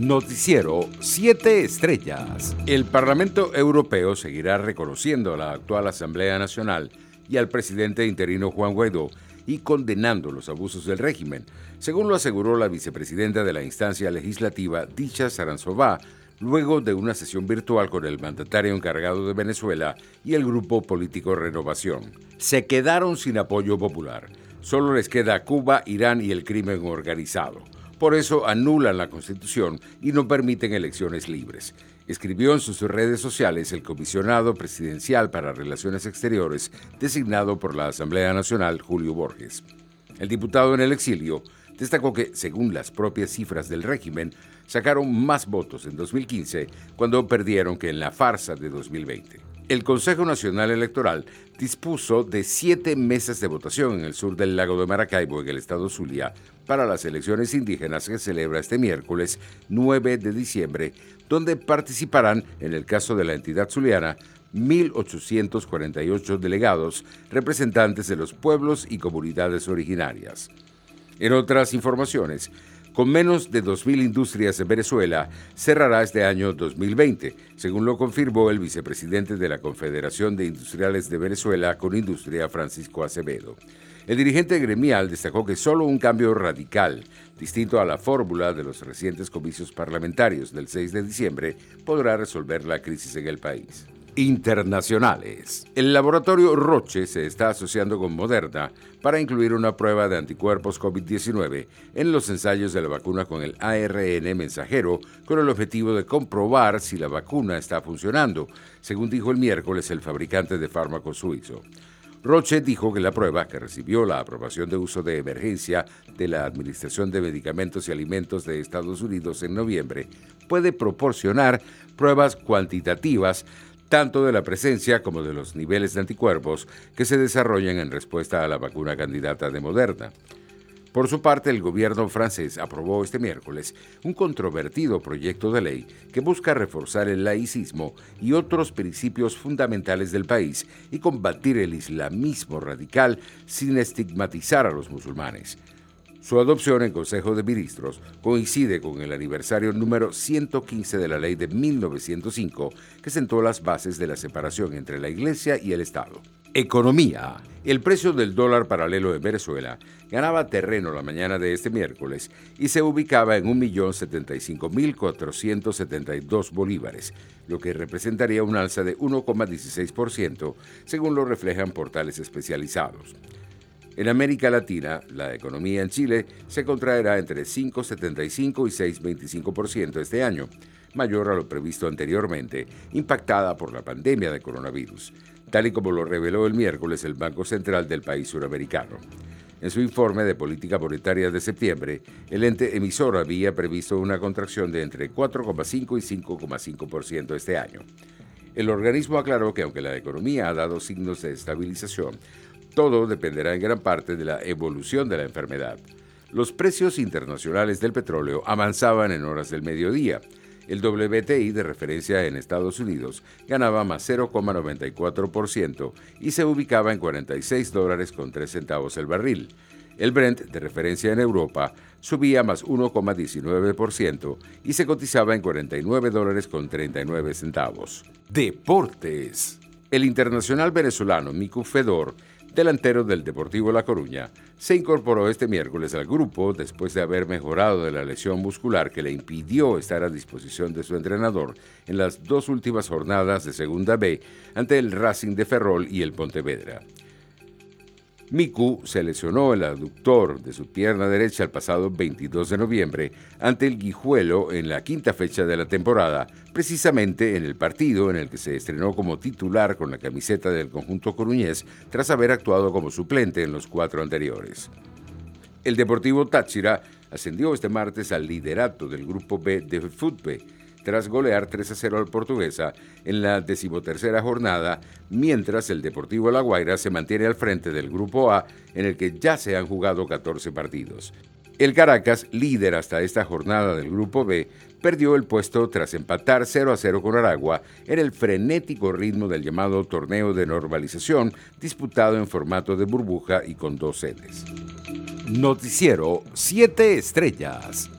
Noticiero 7 Estrellas. El Parlamento Europeo seguirá reconociendo a la actual Asamblea Nacional y al presidente interino Juan Guaidó y condenando los abusos del régimen, según lo aseguró la vicepresidenta de la instancia legislativa, Dicha Saranzová, luego de una sesión virtual con el mandatario encargado de Venezuela y el grupo político Renovación. Se quedaron sin apoyo popular. Solo les queda Cuba, Irán y el crimen organizado. Por eso anulan la Constitución y no permiten elecciones libres. Escribió en sus redes sociales el comisionado presidencial para Relaciones Exteriores, designado por la Asamblea Nacional, Julio Borges. El diputado en el exilio destacó que, según las propias cifras del régimen, sacaron más votos en 2015 cuando perdieron que en la farsa de 2020 el Consejo Nacional Electoral dispuso de siete mesas de votación en el sur del lago de Maracaibo, en el estado Zulia, para las elecciones indígenas que celebra este miércoles 9 de diciembre, donde participarán, en el caso de la entidad zuliana, 1.848 delegados, representantes de los pueblos y comunidades originarias. En otras informaciones, con menos de 2.000 industrias en Venezuela, cerrará este año 2020, según lo confirmó el vicepresidente de la Confederación de Industriales de Venezuela con Industria, Francisco Acevedo. El dirigente gremial destacó que solo un cambio radical, distinto a la fórmula de los recientes comicios parlamentarios del 6 de diciembre, podrá resolver la crisis en el país internacionales. El laboratorio Roche se está asociando con Moderna para incluir una prueba de anticuerpos COVID-19 en los ensayos de la vacuna con el ARN mensajero con el objetivo de comprobar si la vacuna está funcionando, según dijo el miércoles el fabricante de fármacos suizo. Roche dijo que la prueba, que recibió la aprobación de uso de emergencia de la Administración de Medicamentos y Alimentos de Estados Unidos en noviembre, puede proporcionar pruebas cuantitativas tanto de la presencia como de los niveles de anticuerpos que se desarrollan en respuesta a la vacuna candidata de Moderna. Por su parte, el gobierno francés aprobó este miércoles un controvertido proyecto de ley que busca reforzar el laicismo y otros principios fundamentales del país y combatir el islamismo radical sin estigmatizar a los musulmanes. Su adopción en Consejo de Ministros coincide con el aniversario número 115 de la ley de 1905 que sentó las bases de la separación entre la Iglesia y el Estado. Economía. El precio del dólar paralelo en Venezuela ganaba terreno la mañana de este miércoles y se ubicaba en 1.075.472 bolívares, lo que representaría un alza de 1,16%, según lo reflejan portales especializados. En América Latina, la economía en Chile se contraerá entre 5,75 y 6,25% este año, mayor a lo previsto anteriormente, impactada por la pandemia de coronavirus, tal y como lo reveló el miércoles el Banco Central del país suramericano. En su informe de política monetaria de septiembre, el ente emisor había previsto una contracción de entre 4,5 y 5,5% este año. El organismo aclaró que aunque la economía ha dado signos de estabilización, todo dependerá en gran parte de la evolución de la enfermedad. Los precios internacionales del petróleo avanzaban en horas del mediodía. El WTI de referencia en Estados Unidos ganaba más 0,94% y se ubicaba en 46 dólares con 3 centavos el barril. El Brent de referencia en Europa subía más 1,19% y se cotizaba en 49 dólares con 39 centavos. Deportes. El internacional venezolano Miku Fedor delantero del Deportivo La Coruña, se incorporó este miércoles al grupo después de haber mejorado de la lesión muscular que le impidió estar a disposición de su entrenador en las dos últimas jornadas de Segunda B ante el Racing de Ferrol y el Pontevedra. Miku se lesionó el aductor de su pierna derecha el pasado 22 de noviembre ante el Guijuelo en la quinta fecha de la temporada, precisamente en el partido en el que se estrenó como titular con la camiseta del conjunto coruñés tras haber actuado como suplente en los cuatro anteriores. El Deportivo Táchira ascendió este martes al liderato del Grupo B de Fútbol tras golear 3 a 0 al Portuguesa en la decimotercera jornada, mientras el Deportivo La Guaira se mantiene al frente del Grupo A, en el que ya se han jugado 14 partidos. El Caracas, líder hasta esta jornada del Grupo B, perdió el puesto tras empatar 0 a 0 con Aragua en el frenético ritmo del llamado torneo de normalización disputado en formato de burbuja y con dos sedes. Noticiero 7 Estrellas.